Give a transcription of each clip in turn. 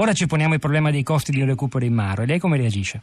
Ora ci poniamo il problema dei costi di recupero in mare. Lei come reagisce?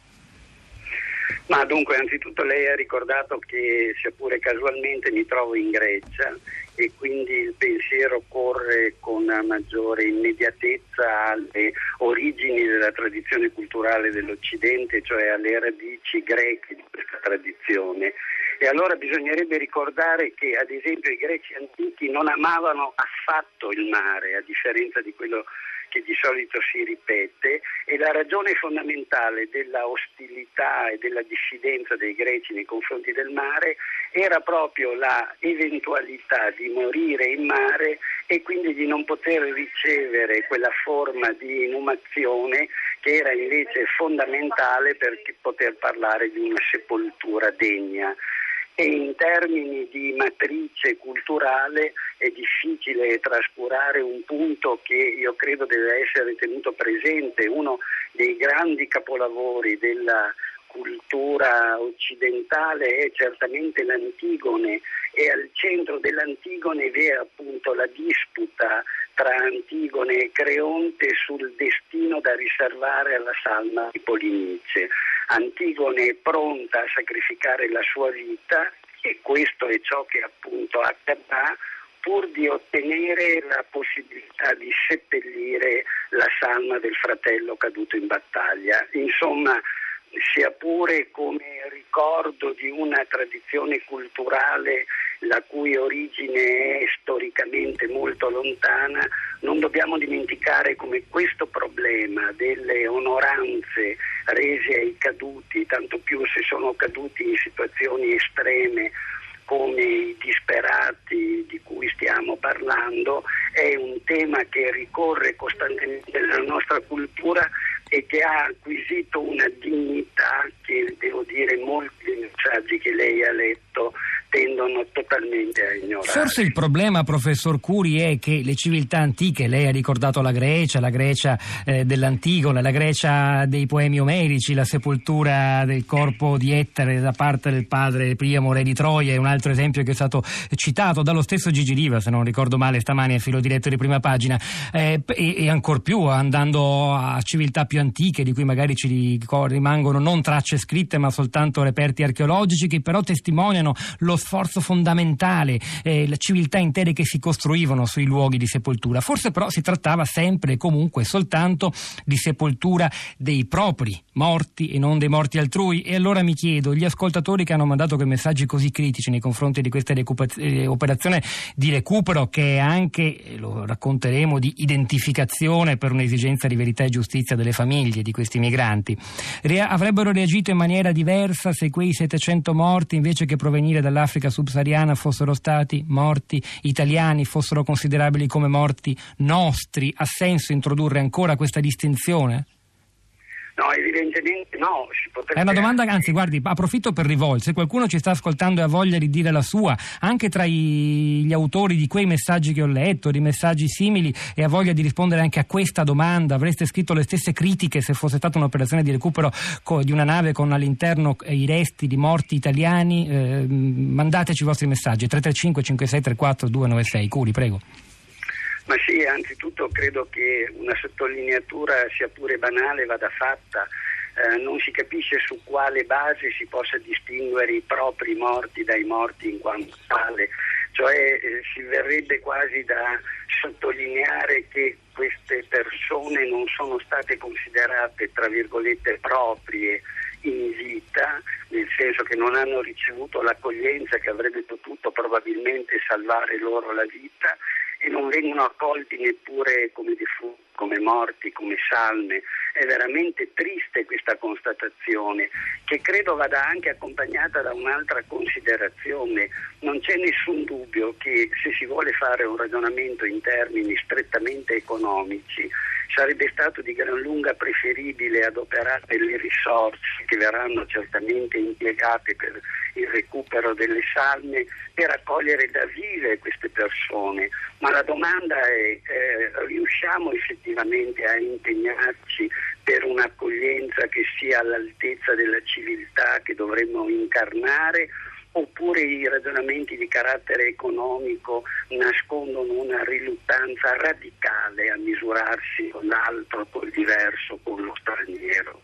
Ma dunque, anzitutto lei ha ricordato che sia pure casualmente mi trovo in Grecia e quindi il pensiero corre con maggiore immediatezza alle origini della tradizione culturale dell'Occidente, cioè alle radici greche di questa tradizione. E allora bisognerebbe ricordare che ad esempio i greci antichi non amavano affatto il mare, a differenza di quello che di solito si ripete. E la ragione fondamentale della ostilità e della dissidenza dei greci nei confronti del mare era proprio la eventualità di morire in mare e quindi di non poter ricevere quella forma di inumazione che era invece fondamentale per poter parlare di una sepoltura degna e in termini di matrice culturale è difficile trascurare un punto che io credo deve essere tenuto presente, uno dei grandi capolavori della cultura occidentale è certamente l'Antigone e al centro dell'Antigone vi è appunto la disputa tra Antigone e Creonte sul destino da riservare alla salma di Polinice. Antigone è pronta a sacrificare la sua vita e questo è ciò che appunto accadrà pur di ottenere la possibilità di seppellire la salma del fratello caduto in battaglia. Insomma, sia pure come ricordo di una tradizione culturale la cui origine è storicamente molto lontana, non dobbiamo dimenticare come questo problema delle onoranze rese ai caduti, tanto più se sono caduti in situazioni estreme come i disperati di cui stiamo parlando, è un tema che ricorre costantemente nella nostra cultura e che ha acquisito una dignità che devo dire molti dei messaggi che lei ha letto tendono totalmente a ignorare. Forse il problema, professor Curi, è che le civiltà antiche, lei ha ricordato la Grecia, la Grecia eh, dell'Antigona, la Grecia dei poemi omerici, la sepoltura del corpo di Ettere da parte del padre Priamo, re di Troia, è un altro esempio che è stato citato dallo stesso Gigi Riva, se non ricordo male, stamani a filo diretto di prima pagina, eh, e, e ancor più andando a civiltà più antiche di cui magari ci rimangono non tracce scritte ma soltanto reperti archeologici che però testimoniano lo sforzo fondamentale, eh, le civiltà intere che si costruivano sui luoghi di sepoltura. Forse però si trattava sempre e comunque soltanto di sepoltura dei propri morti e non dei morti altrui. E allora mi chiedo, gli ascoltatori che hanno mandato quei messaggi così critici nei confronti di questa eh, operazione di recupero, che è anche, lo racconteremo, di identificazione per un'esigenza di verità e giustizia delle famiglie di questi migranti, re- avrebbero reagito in maniera diversa se quei 700 morti invece che provenire dall'Africa subsahariana fossero stati morti italiani, fossero considerabili come morti nostri? Ha senso introdurre ancora questa distinzione? No, evidentemente no. È una domanda, anzi, guardi, approfitto per rivolgere. Se qualcuno ci sta ascoltando e ha voglia di dire la sua, anche tra i, gli autori di quei messaggi che ho letto, di messaggi simili, e ha voglia di rispondere anche a questa domanda, avreste scritto le stesse critiche se fosse stata un'operazione di recupero co- di una nave con all'interno i resti di morti italiani? Eh, mandateci i vostri messaggi. 335 5634 296. Curi, prego. Ma sì, anzitutto credo che una sottolineatura sia pure banale vada fatta. Eh, non si capisce su quale base si possa distinguere i propri morti dai morti in quanto tale, cioè eh, si verrebbe quasi da sottolineare che queste persone non sono state considerate tra virgolette proprie in vita, nel senso che non hanno ricevuto l'accoglienza che avrebbe potuto probabilmente salvare loro la vita e non vengono accolti neppure come defunti, come morti, come salme. È veramente triste questa constatazione che credo vada anche accompagnata da un'altra considerazione. Non c'è nessun dubbio che se si vuole fare un ragionamento in termini strettamente economici, sarebbe stato di gran lunga preferibile adoperare le risorse che verranno certamente impiegate per il recupero delle salme per accogliere da vive queste persone, ma la domanda è eh, riusciamo effettivamente a impegnarci per un'accoglienza che sia all'altezza della civiltà che dovremmo incarnare oppure i ragionamenti di carattere economico nascondono una riluttanza radicale a misurarsi con l'altro, col diverso, con lo straniero